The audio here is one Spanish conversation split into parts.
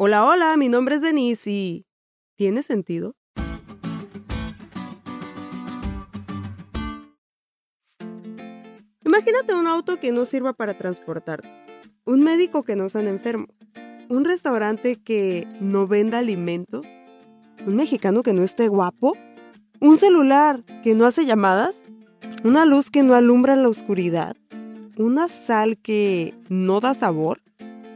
Hola, hola, mi nombre es Denise. ¿Tiene sentido? Imagínate un auto que no sirva para transportarte, un médico que no sean enfermos, un restaurante que no venda alimentos, un mexicano que no esté guapo, un celular que no hace llamadas, una luz que no alumbra en la oscuridad, una sal que no da sabor.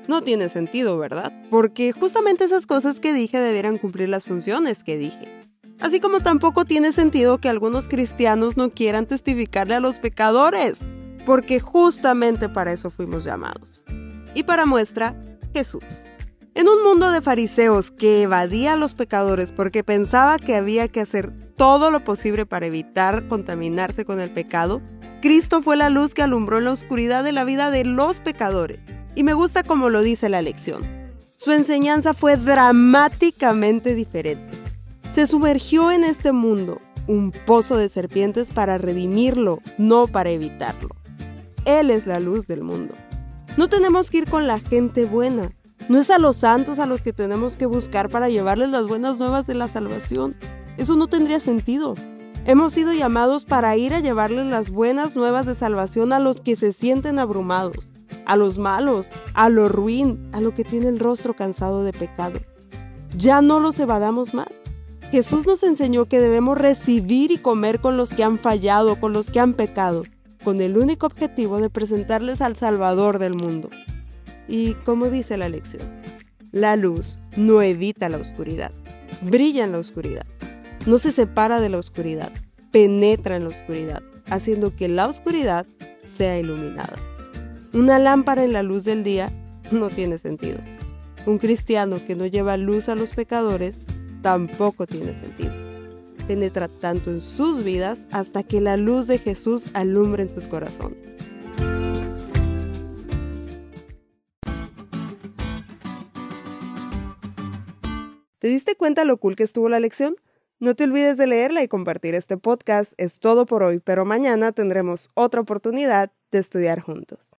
No tiene sentido, ¿verdad? Porque justamente esas cosas que dije debieran cumplir las funciones que dije. Así como tampoco tiene sentido que algunos cristianos no quieran testificarle a los pecadores, porque justamente para eso fuimos llamados. Y para muestra, Jesús. En un mundo de fariseos que evadía a los pecadores porque pensaba que había que hacer todo lo posible para evitar contaminarse con el pecado, Cristo fue la luz que alumbró en la oscuridad de la vida de los pecadores. Y me gusta como lo dice la lección. Su enseñanza fue dramáticamente diferente. Se sumergió en este mundo, un pozo de serpientes para redimirlo, no para evitarlo. Él es la luz del mundo. No tenemos que ir con la gente buena. No es a los santos a los que tenemos que buscar para llevarles las buenas nuevas de la salvación. Eso no tendría sentido. Hemos sido llamados para ir a llevarles las buenas nuevas de salvación a los que se sienten abrumados, a los malos, a lo ruin, a lo que tiene el rostro cansado de pecado. Ya no los evadamos más. Jesús nos enseñó que debemos recibir y comer con los que han fallado, con los que han pecado con el único objetivo de presentarles al Salvador del mundo. Y como dice la lección, la luz no evita la oscuridad, brilla en la oscuridad, no se separa de la oscuridad, penetra en la oscuridad, haciendo que la oscuridad sea iluminada. Una lámpara en la luz del día no tiene sentido. Un cristiano que no lleva luz a los pecadores tampoco tiene sentido penetra tanto en sus vidas hasta que la luz de Jesús alumbre en sus corazones. ¿Te diste cuenta lo cool que estuvo la lección? No te olvides de leerla y compartir este podcast. Es todo por hoy, pero mañana tendremos otra oportunidad de estudiar juntos.